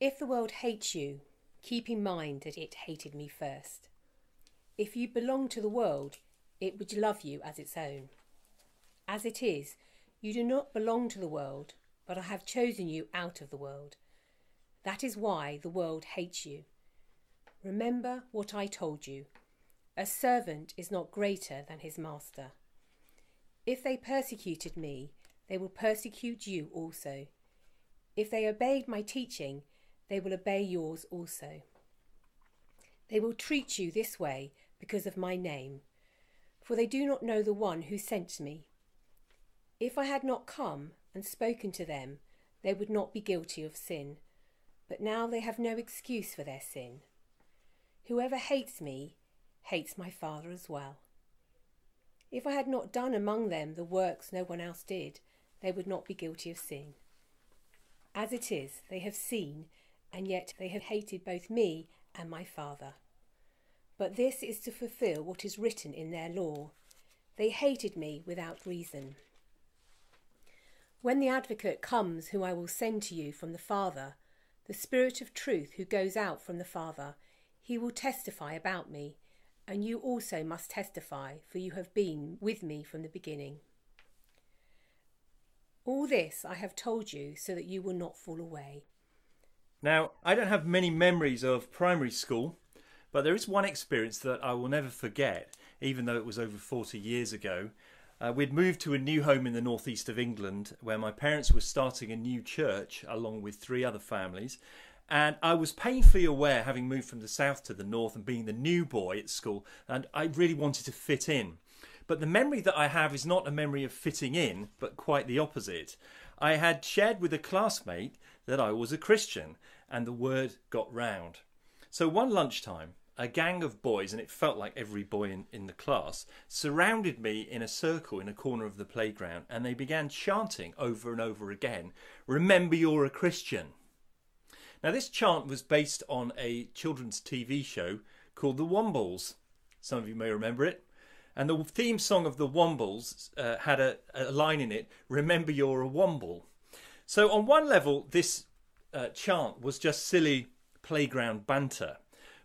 If the world hates you, keep in mind that it hated me first. If you belong to the world, it would love you as its own. As it is, you do not belong to the world, but I have chosen you out of the world. That is why the world hates you. Remember what I told you. A servant is not greater than his master. If they persecuted me, they will persecute you also. If they obeyed my teaching, they will obey yours also. They will treat you this way because of my name, for they do not know the one who sent me. If I had not come and spoken to them, they would not be guilty of sin, but now they have no excuse for their sin. Whoever hates me hates my Father as well. If I had not done among them the works no one else did, they would not be guilty of sin. As it is, they have seen, and yet they have hated both me and my Father. But this is to fulfill what is written in their law. They hated me without reason. When the advocate comes, whom I will send to you from the Father, the Spirit of truth who goes out from the Father, he will testify about me, and you also must testify, for you have been with me from the beginning. All this I have told you so that you will not fall away. Now, I don't have many memories of primary school, but there is one experience that I will never forget, even though it was over 40 years ago. Uh, we'd moved to a new home in the northeast of England where my parents were starting a new church along with three other families. And I was painfully aware, having moved from the south to the north and being the new boy at school, and I really wanted to fit in. But the memory that I have is not a memory of fitting in, but quite the opposite. I had shared with a classmate that I was a Christian, and the word got round. So one lunchtime, a gang of boys, and it felt like every boy in, in the class, surrounded me in a circle in a corner of the playground, and they began chanting over and over again, Remember you're a Christian. Now, this chant was based on a children's TV show called The Wombles. Some of you may remember it. And the theme song of the Wombles uh, had a, a, line in it Remember you're a Womble. So, on one level, this uh, chant was just silly playground banter.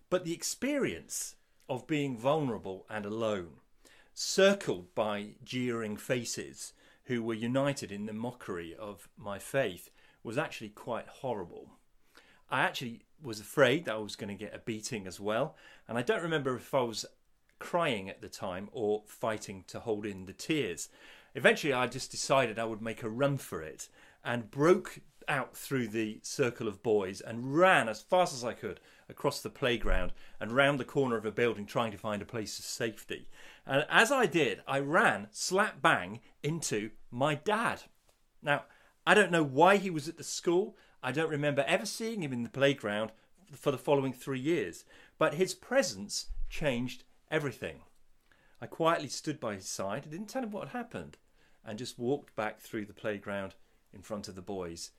But the experience of being vulnerable and alone, circled by jeering faces who were united in the mockery of my faith, was actually quite horrible. I actually was afraid that I was going to get a beating as well, and I don't remember if I was crying at the time or fighting to hold in the tears. Eventually, I just decided I would make a run for it and broke out through the circle of boys and ran as fast as I could across the playground and round the corner of a building trying to find a place of safety. And as I did, I ran slap bang into my dad. Now, I don't know why he was at the school. I don't remember ever seeing him in the playground for the following three years, but his presence changed everything. I quietly stood by his side, didn't tell him what had happened, and just walked back through the playground in front of the boys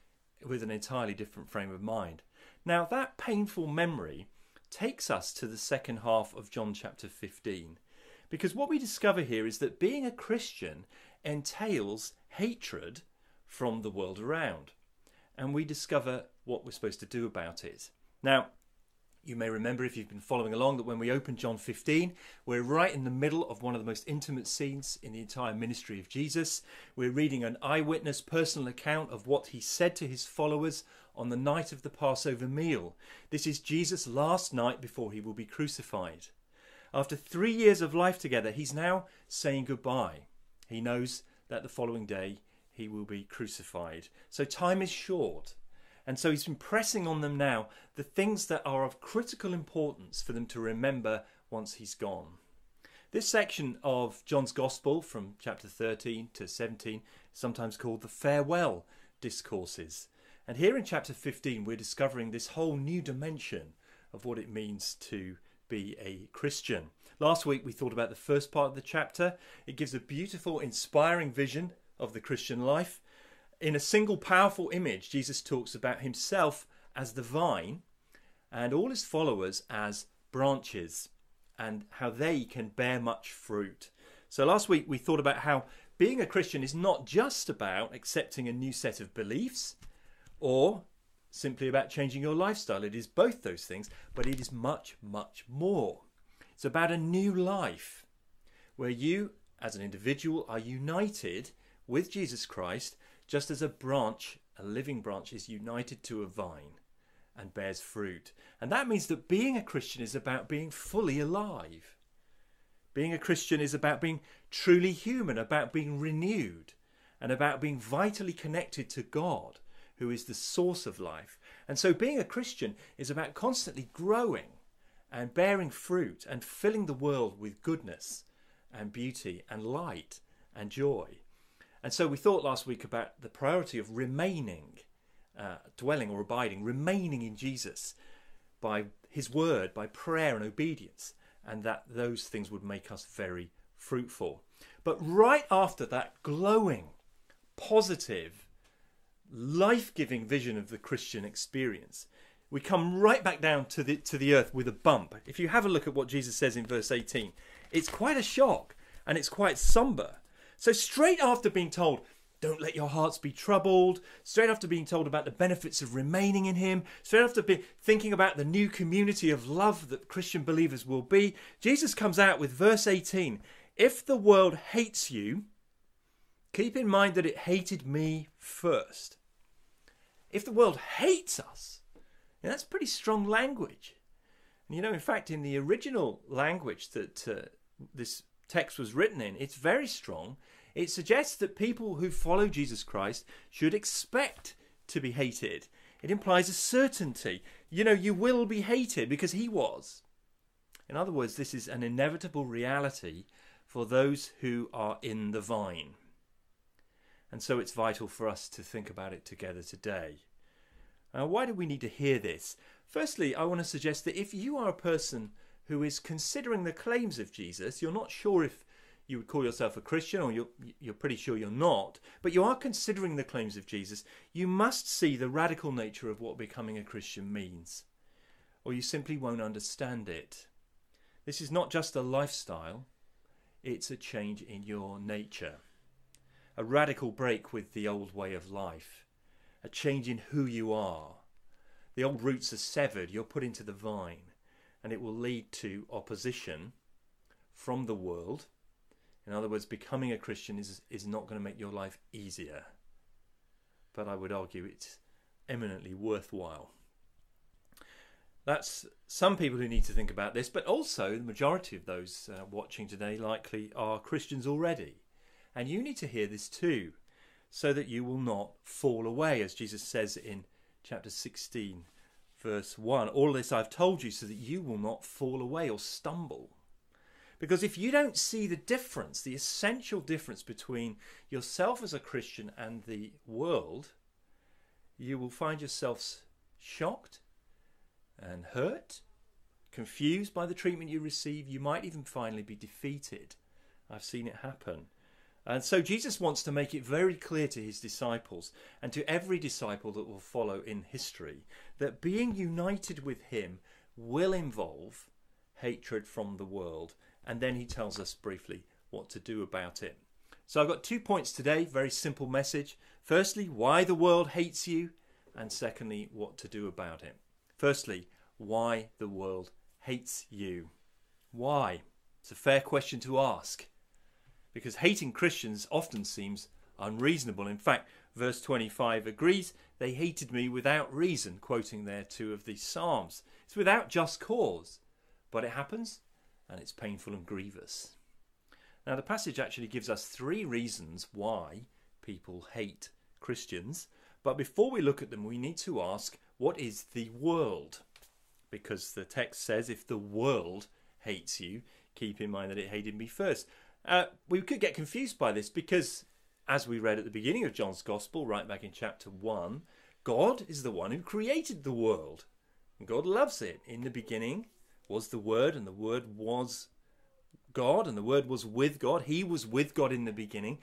with an entirely different frame of mind. Now, that painful memory takes us to the second half of John chapter 15, because what we discover here is that being a Christian entails hatred from the world around, and we discover what we're supposed to do about it. Now, you may remember if you've been following along that when we open John 15, we're right in the middle of one of the most intimate scenes in the entire ministry of Jesus. We're reading an eyewitness personal account of what he said to his followers on the night of the Passover meal. This is Jesus' last night before he will be crucified. After three years of life together, he's now saying goodbye. He knows that the following day he will be crucified. So time is short. And so he's been pressing on them now the things that are of critical importance for them to remember once he's gone. This section of John's Gospel from chapter 13 to 17 is sometimes called the farewell discourses. And here in chapter 15, we're discovering this whole new dimension of what it means to be a Christian. Last week, we thought about the first part of the chapter. It gives a beautiful, inspiring vision of the Christian life in a single powerful image, Jesus talks about himself as the vine and all his followers as branches and how they can bear much fruit. So last week we thought about how being a Christian is not just about accepting a new set of beliefs or simply about changing your lifestyle. It is both those things, but it is much, much more. It's about a new life where you, as an individual, are united with Jesus Christ, just as a branch, a living branch, is united to a vine and bears fruit. And that means that being a Christian is about being fully alive. Being a Christian is about being truly human, about being renewed, and about being vitally connected to God, who is the source of life. And so being a Christian is about constantly growing and bearing fruit and filling the world with goodness and beauty and light and joy. And so we thought last week about the priority of remaining, uh, dwelling or abiding, remaining in Jesus by his word, by prayer and obedience, and that those things would make us very fruitful. But right after that glowing, positive, life giving vision of the Christian experience, we come right back down to the, to the earth with a bump. If you have a look at what Jesus says in verse 18, it's quite a shock and it's quite somber. So, straight after being told, don't let your hearts be troubled. Straight after being told about the benefits of remaining in Him, straight after be thinking about the new community of love that Christian believers will be, Jesus comes out with verse 18 If the world hates you, keep in mind that it hated me first. If the world hates us, that's pretty strong language. And you know, in fact, in the original language that uh, this text was written in, it's very strong. It suggests that people who follow Jesus Christ should expect to be hated. It implies a certainty. You know, you will be hated because he was. In other words, this is an inevitable reality for those who are in the vine. And so it's vital for us to think about it together today. Now, why do we need to hear this? Firstly, I want to suggest that if you are a person who is considering the claims of Jesus, you're not sure if you would call yourself a Christian, or you're, you're pretty sure you're not, but you are considering the claims of Jesus, you must see the radical nature of what becoming a Christian means, or you simply won't understand it. This is not just a lifestyle, it's a change in your nature, a radical break with the old way of life, a change in who you are. The old roots are severed, you're put into the vine, and it will lead to opposition from the world in other words, becoming a Christian is, is not going to make your life easier. But I would argue it's eminently worthwhile. That's some people who need to think about this, but also the majority of those uh, watching today likely are Christians already. And you need to hear this too, so that you will not fall away, as Jesus says in chapter 16, verse 1. All this I've told you so that you will not fall away or stumble. Because if you don't see the difference, the essential difference between yourself as a Christian and the world, you will find yourselves shocked and hurt, confused by the treatment you receive. You might even finally be defeated. I've seen it happen. And so Jesus wants to make it very clear to his disciples and to every disciple that will follow in history that being united with him will involve hatred from the world and then he tells us briefly what to do about it. So I've got two points today, very simple message. Firstly, why the world hates you, and secondly, what to do about it. Firstly, why the world hates you. Why? It's a fair question to ask. Because hating Christians often seems unreasonable. In fact, verse 25 agrees, they hated me without reason, quoting there two of the Psalms. It's without just cause. But it happens, and it's painful and grievous. Now, the passage actually gives us three reasons why people hate Christians, but before we look at them, we need to ask what is the world? Because the text says, if the world hates you, keep in mind that it hated me first. Uh, we could get confused by this because, as we read at the beginning of John's Gospel, right back in chapter 1, God is the one who created the world. God loves it. In the beginning, was the Word, and the Word was God, and the Word was with God. He was with God in the beginning.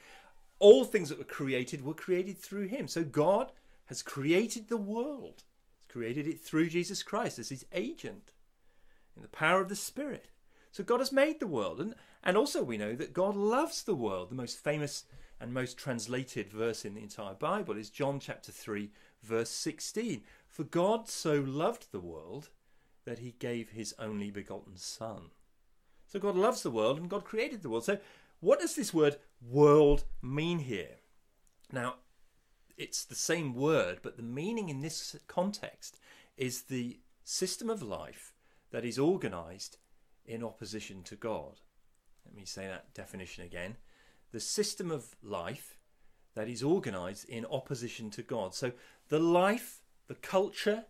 All things that were created were created through Him. So God has created the world, He's created it through Jesus Christ as His agent in the power of the Spirit. So God has made the world. And, and also we know that God loves the world. The most famous and most translated verse in the entire Bible is John chapter 3, verse 16. For God so loved the world that he gave his only begotten Son. So God loves the world and God created the world. So, what does this word world mean here? Now, it's the same word, but the meaning in this context is the system of life that is organized in opposition to God. Let me say that definition again. The system of life that is organized in opposition to God. So the life, the culture,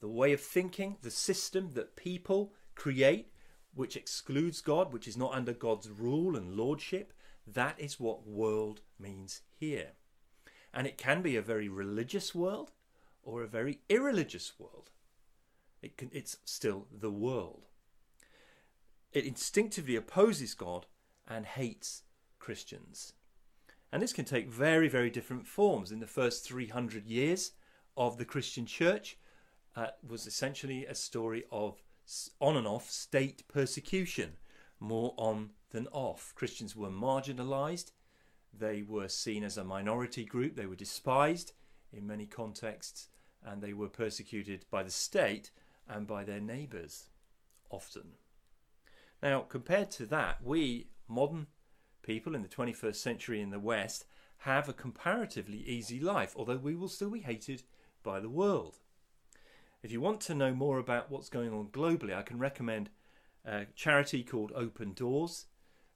the way of thinking, the system that people create, which excludes God, which is not under God's rule and lordship, that is what world means here. And it can be a very religious world or a very irreligious world. It can, it's still the world. It instinctively opposes God and hates Christians. And this can take very, very different forms. In the first 300 years of the Christian church, uh, was essentially a story of on and off state persecution, more on than off. Christians were marginalized, they were seen as a minority group, they were despised in many contexts, and they were persecuted by the state and by their neighbours often. Now, compared to that, we modern people in the 21st century in the West have a comparatively easy life, although we will still be hated by the world. If you want to know more about what's going on globally, I can recommend a charity called Open Doors.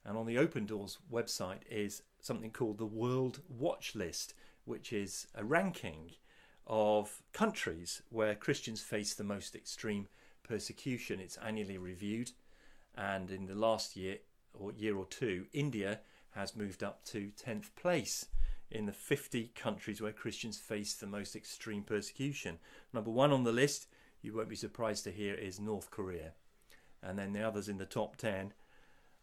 And on the Open Doors website is something called the World Watch List, which is a ranking of countries where Christians face the most extreme persecution. It's annually reviewed, and in the last year or year or two, India has moved up to 10th place in the 50 countries where Christians face the most extreme persecution. Number one on the list, you won't be surprised to hear, is North Korea. And then the others in the top 10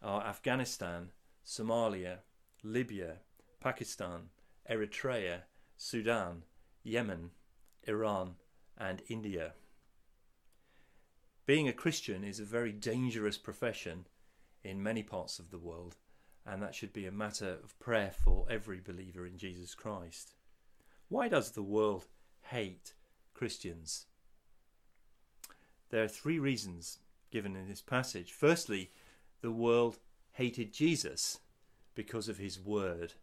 are Afghanistan, Somalia, Libya, Pakistan, Eritrea, Sudan, Yemen, Iran, and India. Being a Christian is a very dangerous profession in many parts of the world, and that should be a matter of prayer for every believer in Jesus Christ. Why does the world hate Christians? There are three reasons given in this passage. Firstly, the world hated Jesus because of his word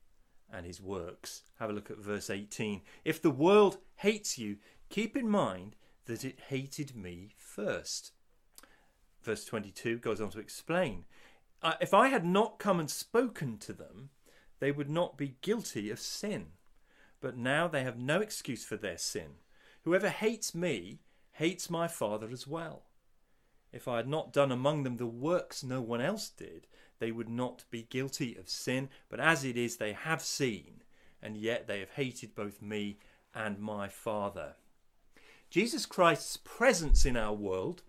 and his works. Have a look at verse 18. If the world hates you, keep in mind that it hated me first. Verse 22 goes on to explain if I had not come and spoken to them, they would not be guilty of sin. But now they have no excuse for their sin. Whoever hates me hates my Father as well. If I had not done among them the works no one else did, they would not be guilty of sin. But as it is, they have seen, and yet they have hated both me and my Father. Jesus Christ's presence in our world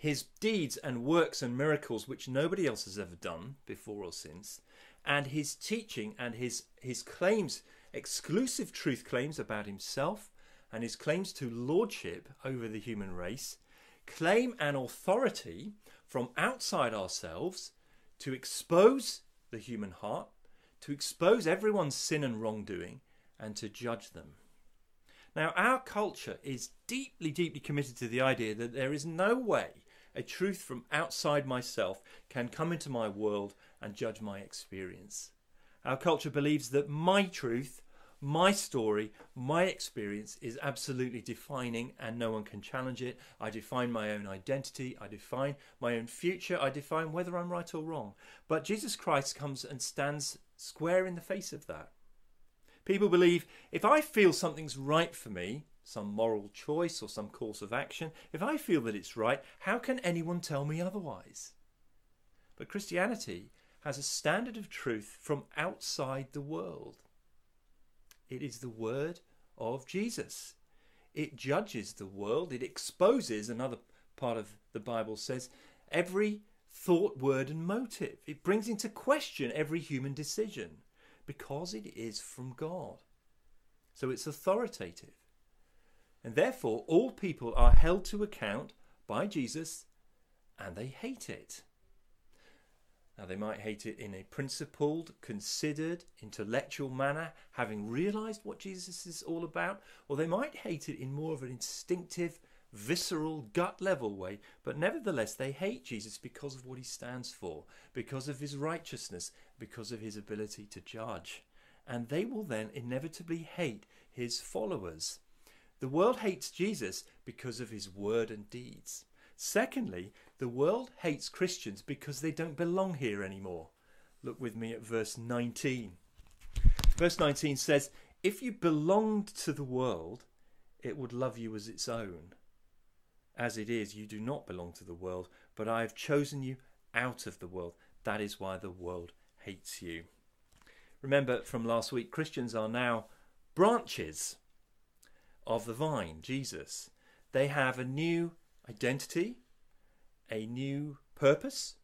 his deeds and works and miracles which nobody else has ever done before or since, and his teaching and his, his claims, exclusive truth claims about himself, and his claims to lordship over the human race, claim an authority from outside ourselves to expose the human heart, to expose everyone's sin and wrongdoing, and to judge them. Now, our culture is deeply, deeply committed to the idea that there is no way a truth from outside myself can come into my world and judge my experience. Our culture believes that my truth, my story, my experience is absolutely defining and no one can challenge it. I define my own identity, I define my own future, I define whether I'm right or wrong. But Jesus Christ comes and stands square in the face of that. People believe if I feel something's right for me, some moral choice or some course of action, if I feel that it's right, how can anyone tell me otherwise? But Christianity has a standard of truth from outside the world. It is the word of Jesus. It judges the world, it exposes, another part of the Bible says, every thought, word, and motive. It brings into question every human decision because it is from God. So it's authoritative. And therefore, all people are held to account by Jesus and they hate it. Now, they might hate it in a principled, considered, intellectual manner, having realized what Jesus is all about, or they might hate it in more of an instinctive, visceral, gut level way, but nevertheless they hate Jesus because of what he stands for, because of his righteousness, because of his ability to judge. And they will then inevitably hate his followers. The world hates Jesus because of his word and deeds. Secondly, the world hates Christians because they don't belong here anymore. Look with me at verse 19. Verse 19 says, If you belonged to the world, it would love you as its own. As it is, you do not belong to the world, but I have chosen you out of the world. That is why the world hates you. Remember from last week, Christians are now branches of the vine, Jesus. They have a new identity, a new purpose,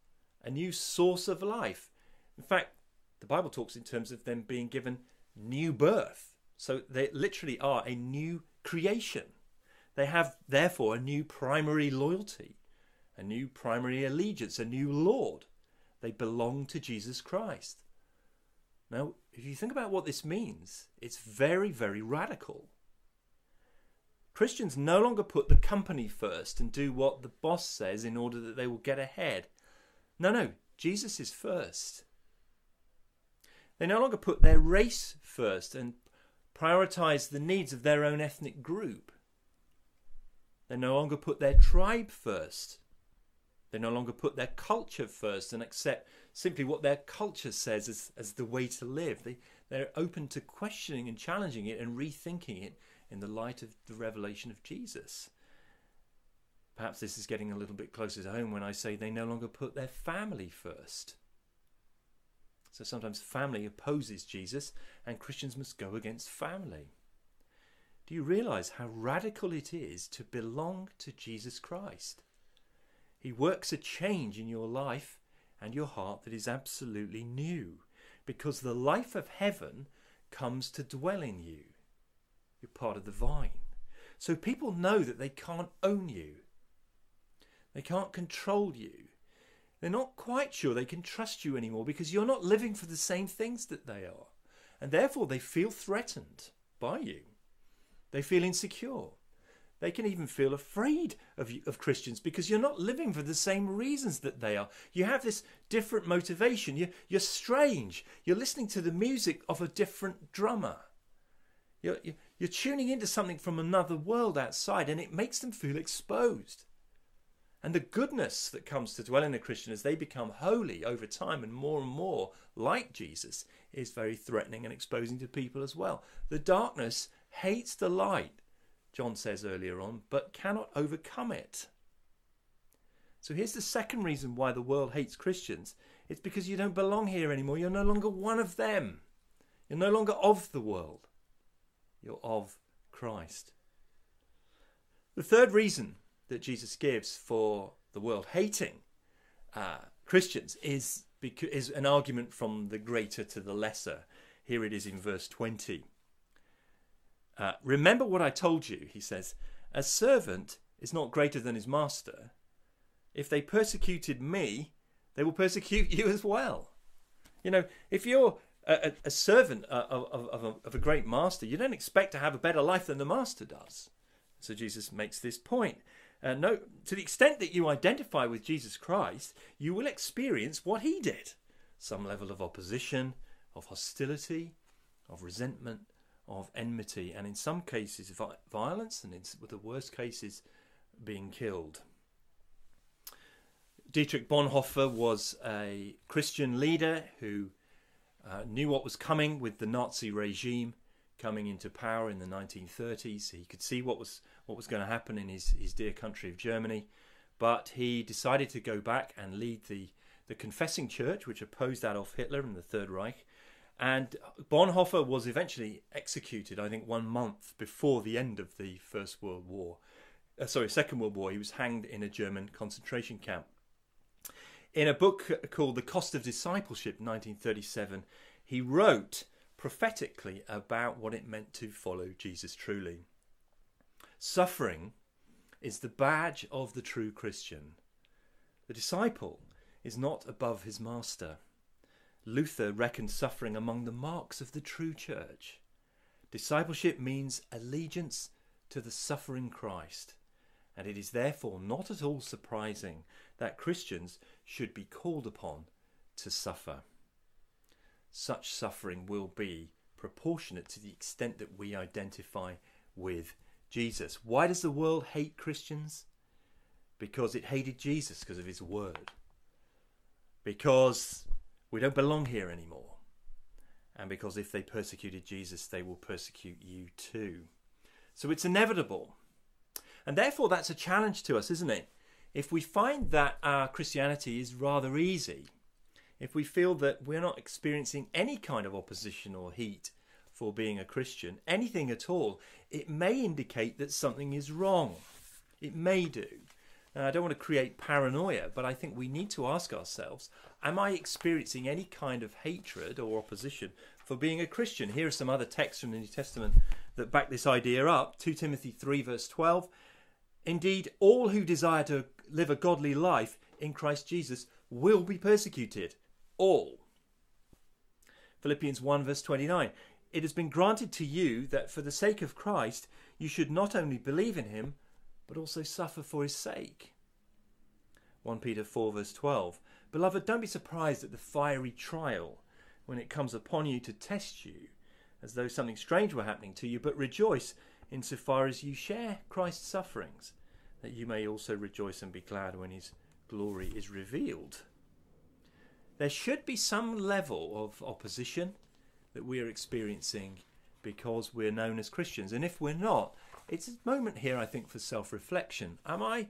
a new source of life. In fact, the Bible talks in terms of them being given new birth. So they literally are a new creation. They have, therefore, a new primary loyalty, a new primary allegiance, a new Lord. They belong to Jesus Christ. Now, if you think about what this means, it's very, very radical. Christians no longer put the company first and do what the boss says in order that they will get ahead. No, no, Jesus is first. They no longer put their race first and prioritize the needs of their own ethnic group. They no longer put their tribe first. They no longer put their culture first and accept simply what their culture says as, as the way to live. They, they're open to questioning and challenging it and rethinking it in the light of the revelation of Jesus. Perhaps this is getting a little bit closer to home when I say they no longer put their family first. So sometimes family opposes Jesus, and Christians must go against family. Do you realize how radical it is to belong to Jesus Christ? He works a change in your life and your heart that is absolutely new because the life of heaven comes to dwell in you. You're part of the vine. So people know that they can't own you. They can't control you. They're not quite sure they can trust you anymore because you're not living for the same things that they are. And therefore they feel threatened by you. They feel insecure. They can even feel afraid of, of Christians because you're not living for the same reasons that they are. You have this different motivation. You, you're strange. You're listening to the music of a different drummer. You're, you're tuning into something from another world outside, and it makes them feel exposed. And the goodness that comes to dwell in a Christian as they become holy over time and more and more like Jesus is very threatening and exposing to people as well. The darkness hates the light, John says earlier on, but cannot overcome it. So here's the second reason why the world hates Christians it's because you don't belong here anymore. You're no longer one of them, you're no longer of the world you're of Christ. The third reason that Jesus gives for the world hating uh, Christians is, is an argument from the greater to the lesser. Here it is in verse 20. Uh, Remember what I told you, he says. A servant is not greater than his master. If they persecuted me, they will persecute you as well. You know, if you're a, a servant of, of, of, a, of a great master, you don't expect to have a better life than the master does. So Jesus makes this point. Uh, no, to the extent that you identify with Jesus Christ, you will experience what he did some level of opposition, of hostility, of resentment, of enmity, and in some cases, violence, and in the worst cases, being killed. Dietrich Bonhoeffer was a Christian leader who uh, knew what was coming with the Nazi regime coming into power in the 1930s. He could see what was what was going to happen in his, his dear country of Germany, but he decided to go back and lead the the confessing church, which opposed Adolf Hitler and the Third Reich. And Bonhoeffer was eventually executed, I think, one month before the end of the First World War. Uh, sorry, Second World War. He was hanged in a German concentration camp. In a book called The Cost of Discipleship, 1937, he wrote prophetically about what it meant to follow Jesus truly. Suffering is the badge of the true Christian. The disciple is not above his master. Luther reckoned suffering among the marks of the true church. Discipleship means allegiance to the suffering Christ, and it is therefore not at all surprising that Christians should be called upon to suffer. Such suffering will be proportionate to the extent that we identify with Jesus. Why does the world hate Christians? Because it hated Jesus because of his word. Because we don't belong here anymore. And because if they persecuted Jesus, they will persecute you too. So it's inevitable. And therefore, that's a challenge to us, isn't it? If we find that our Christianity is rather easy, if we feel that we're not experiencing any kind of opposition or heat for being a Christian, anything at all, it may indicate that something is wrong. It may do. And I don't want to create paranoia, but I think we need to ask ourselves Am I experiencing any kind of hatred or opposition for being a Christian? Here are some other texts from the New Testament that back this idea up 2 Timothy 3, verse 12. Indeed, all who desire to live a godly life in Christ Jesus will be persecuted. All. Philippians 1, verse 29. It has been granted to you that for the sake of Christ you should not only believe in him, but also suffer for his sake. 1 Peter 4, verse 12. Beloved, don't be surprised at the fiery trial when it comes upon you to test you, as though something strange were happening to you, but rejoice insofar as you share Christ's sufferings, that you may also rejoice and be glad when his glory is revealed. There should be some level of opposition that we are experiencing because we're known as Christians. And if we're not, it's a moment here, I think, for self reflection. Am I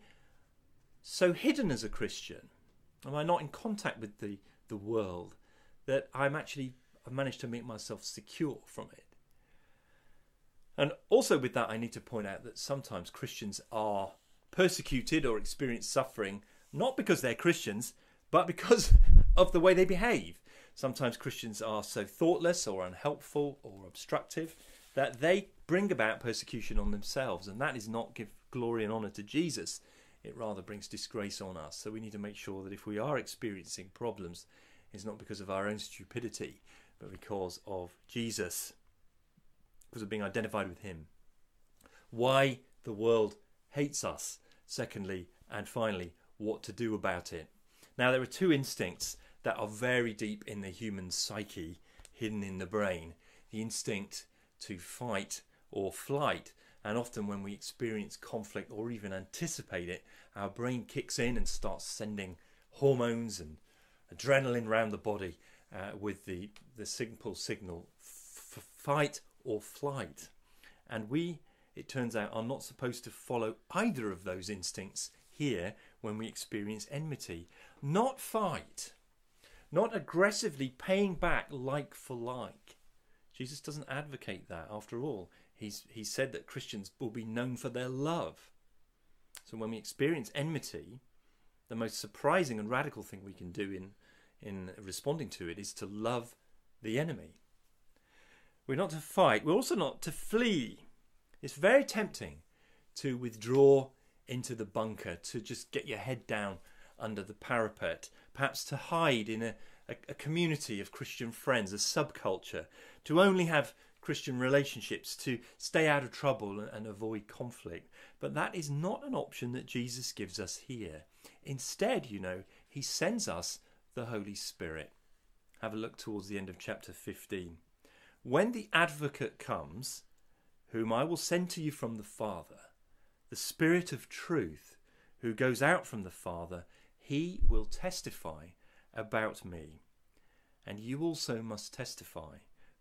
so hidden as a Christian? Am I not in contact with the, the world that I'm actually, I've managed to make myself secure from it? And also, with that, I need to point out that sometimes Christians are persecuted or experience suffering not because they're Christians, but because of the way they behave. Sometimes Christians are so thoughtless or unhelpful or obstructive that they bring about persecution on themselves, and that is not give glory and honour to Jesus. It rather brings disgrace on us. So we need to make sure that if we are experiencing problems, it's not because of our own stupidity, but because of Jesus, because of being identified with Him. Why the world hates us, secondly, and finally, what to do about it. Now, there are two instincts that are very deep in the human psyche, hidden in the brain the instinct to fight or flight. And often, when we experience conflict or even anticipate it, our brain kicks in and starts sending hormones and adrenaline around the body uh, with the, the simple signal f- fight or flight. And we, it turns out, are not supposed to follow either of those instincts here when we experience enmity. Not fight, not aggressively paying back like for like. Jesus doesn't advocate that. After all, he's, he said that Christians will be known for their love. So when we experience enmity, the most surprising and radical thing we can do in, in responding to it is to love the enemy. We're not to fight, we're also not to flee. It's very tempting to withdraw into the bunker, to just get your head down under the parapet, perhaps to hide in a, a, a community of Christian friends, a subculture, to only have Christian relationships, to stay out of trouble and, avoid conflict. But that is not an option that Jesus gives us here. Instead, you know, he sends us the Holy Spirit. Have a look towards the end of chapter 15. When the advocate comes, whom I will send to you from the Father, the Spirit of truth, who goes out from the Father, he will testify about me. And you also must testify,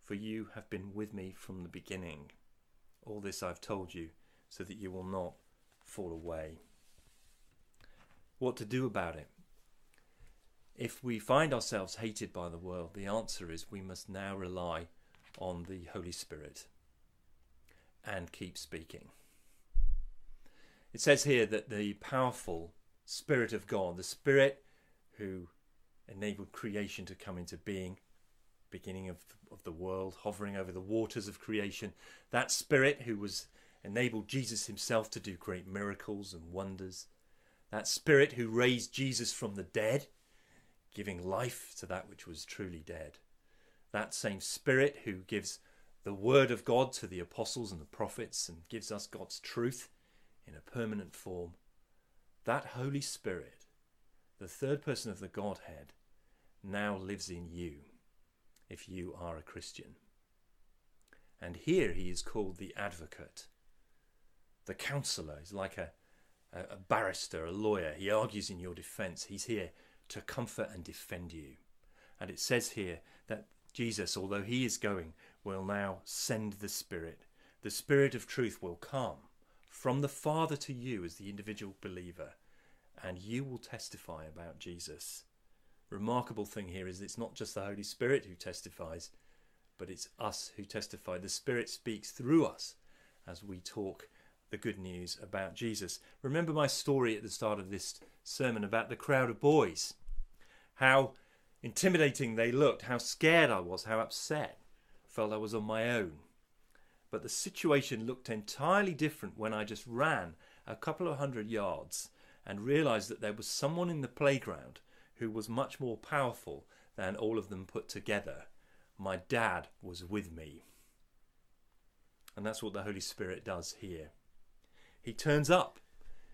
for you have been with me from the beginning. All this I've told you, so that you will not fall away. What to do about it? If we find ourselves hated by the world, the answer is we must now rely on the Holy Spirit and keep speaking. It says here that the powerful Spirit of God, the Spirit who enabled creation to come into being, beginning of the, of the world, hovering over the waters of creation. That Spirit who was enabled Jesus himself to do great miracles and wonders. That Spirit who raised Jesus from the dead giving life to that which was truly dead. That same Spirit who gives the Word of God to the apostles and the prophets and gives us God's truth in a permanent form. That Holy Spirit, the third person of the Godhead, now lives in you if you are a Christian. And here he is called the advocate. The counselor is like a, a, a barrister, a lawyer. He argues in your defense. He's here to comfort and defend you. And it says here that Jesus, although he is going, will now send the Spirit. The Spirit of truth will come from the Father to you as the individual believer, and you will testify about Jesus. Remarkable thing here is it's not just the Holy Spirit who testifies, but it's us who testify. The Spirit speaks through us as we talk the good news about Jesus. Remember my story at the start of this sermon about the crowd of boys, how intimidating they looked, how scared I was, how upset. Felt I was on my own. But the situation looked entirely different when I just ran a couple of hundred yards and realized that there was someone in the playground who was much more powerful than all of them put together. My dad was with me. And that's what the Holy Spirit does here. He turns up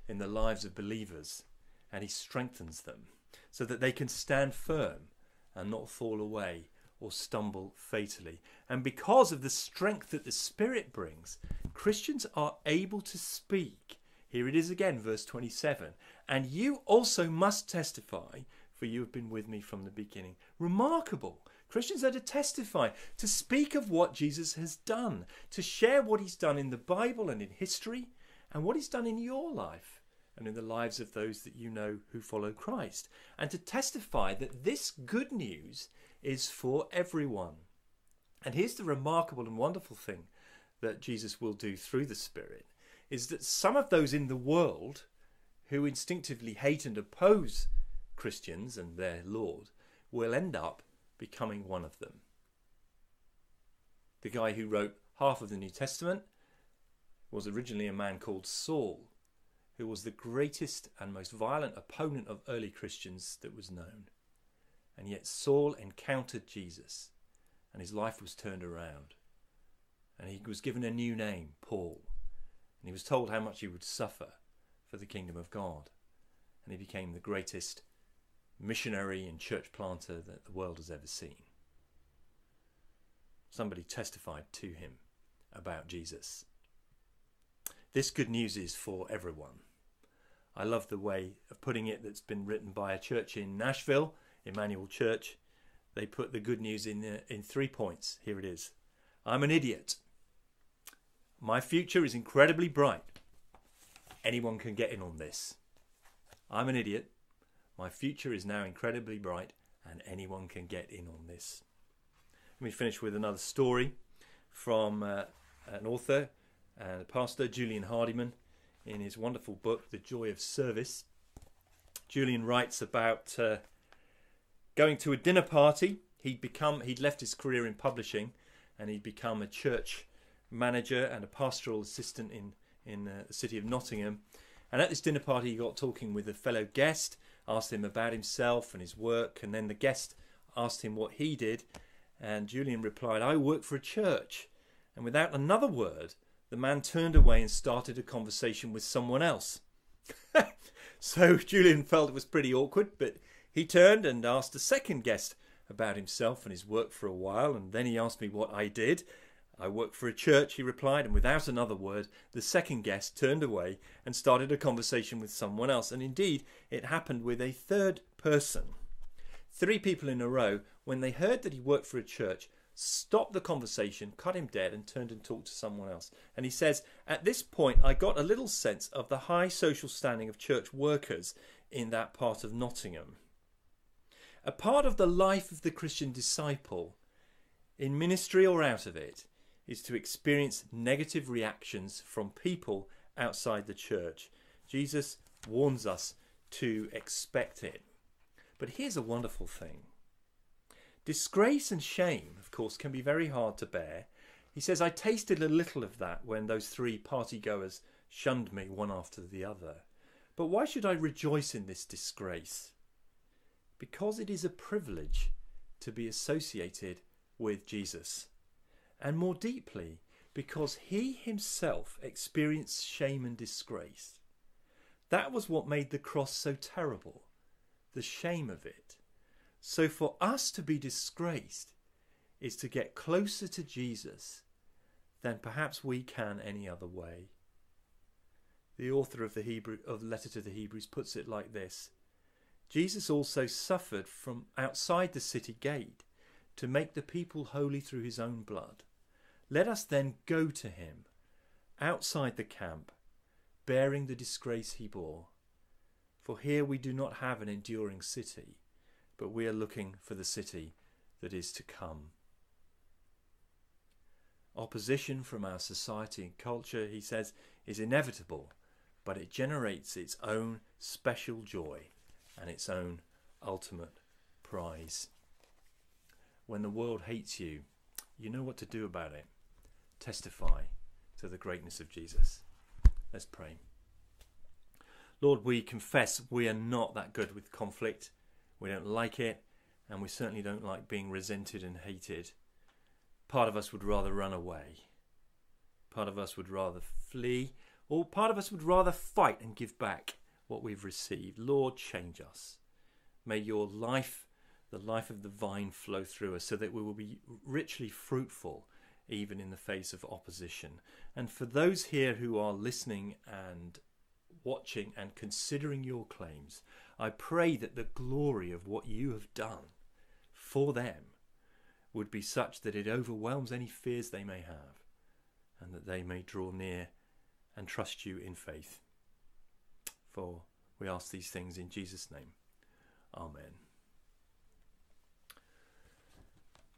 in the lives of believers and he strengthens them so that they can stand firm and not fall away or stumble fatally. And because of the strength that the Spirit brings, Christians are able to speak. Here it is again, verse 27. And you also must testify, for you have been with me from the beginning. Remarkable. Christians are to testify, to speak of what Jesus has done, to share what he's done in the Bible and in history, and what He's done in your life and in the lives of those that you know who follow Christ, and to testify that this good news is for everyone. And here's the remarkable and wonderful thing that Jesus will do through the Spirit is that some of those in the world who instinctively hate and oppose Christians and their Lord will end up becoming one of them. The guy who wrote half of the New Testament was originally a man called Saul, who was the greatest and most violent opponent of early Christians that was known. And yet Saul encountered Jesus, and his life was turned around. And he was given a new name, Paul. And he was told how much he would suffer for the kingdom of God. And he became the greatest missionary and church planter that the world has ever seen. Somebody testified to him about Jesus. This good news is for everyone. I love the way of putting it that's been written by a church in Nashville, Immanuel Church. They put the good news in uh, in three points. Here it is. I'm an idiot. My future is incredibly bright. Anyone can get in on this. I'm an idiot. My future is now incredibly bright, and anyone can get in on this. Let me finish with another story from uh, an author and Pastor Julian Hardyman in his wonderful book, The Joy of Service. Julian writes about uh, going to a dinner party. He'd become he'd left his career in publishing, and he'd become a church manager and a pastoral assistant in in uh, the city of Nottingham. And at this dinner party, he got talking with a fellow guest, asked him about himself and his work, and then the guest asked him what he did, and Julian replied, "I work for a church." And without another word, the man turned away and started a conversation with someone else. so Julian felt it was pretty awkward, but he turned and asked a second guest about himself and his work for a while, and then he asked me what I did. I work for a church, he replied, and without another word, the second guest turned away and started a conversation with someone else. And indeed, it happened with a third person. Three people in a row, when they heard that he worked for a church, stopped the conversation, cut him dead, and turned and talked to someone else. And he says, At this point, I got a little sense of the high social standing of church workers in that part of Nottingham. A part of the life of the Christian disciple, in ministry or out of it, is to experience negative reactions from people outside the church. Jesus warns us to expect it. But here's a wonderful thing Disgrace and shame, of course, can be very hard to bear. He says, I tasted a little of that when those three party goers shunned me one after the other. But why should I rejoice in this disgrace? because it is a privilege to be associated with Jesus. And more deeply, because he himself experienced shame and disgrace. That was what made the cross so terrible, the shame of it. So for us to be disgraced is to get closer to Jesus than perhaps we can any other way. The author of the Hebrew of letter to the Hebrews puts it like this Jesus also suffered from outside the city gate to make the people holy through his own blood. Let us then go to him outside the camp, bearing the disgrace he bore. For here we do not have an enduring city, but we are looking for the city that is to come. Opposition from our society and culture, he says, is inevitable, but it generates its own special joy and its own ultimate prize. When the world hates you, you know what to do about it. Testify to the greatness of Jesus. Let's pray. Lord, we confess we are not that good with conflict. We don't like it, and we certainly don't like being resented and hated. Part of us would rather run away. Part of us would rather flee, or part of us would rather fight and give back what we've received. Lord, change us. May your life, the life of the vine, flow through us so that we will be richly fruitful even in the face of opposition. And for those here who are listening and watching and considering your claims, I pray that the glory of what you have done for them would be such that it overwhelms any fears they may have and that they may draw near and trust you in faith. For we ask these things in Jesus' name. Amen.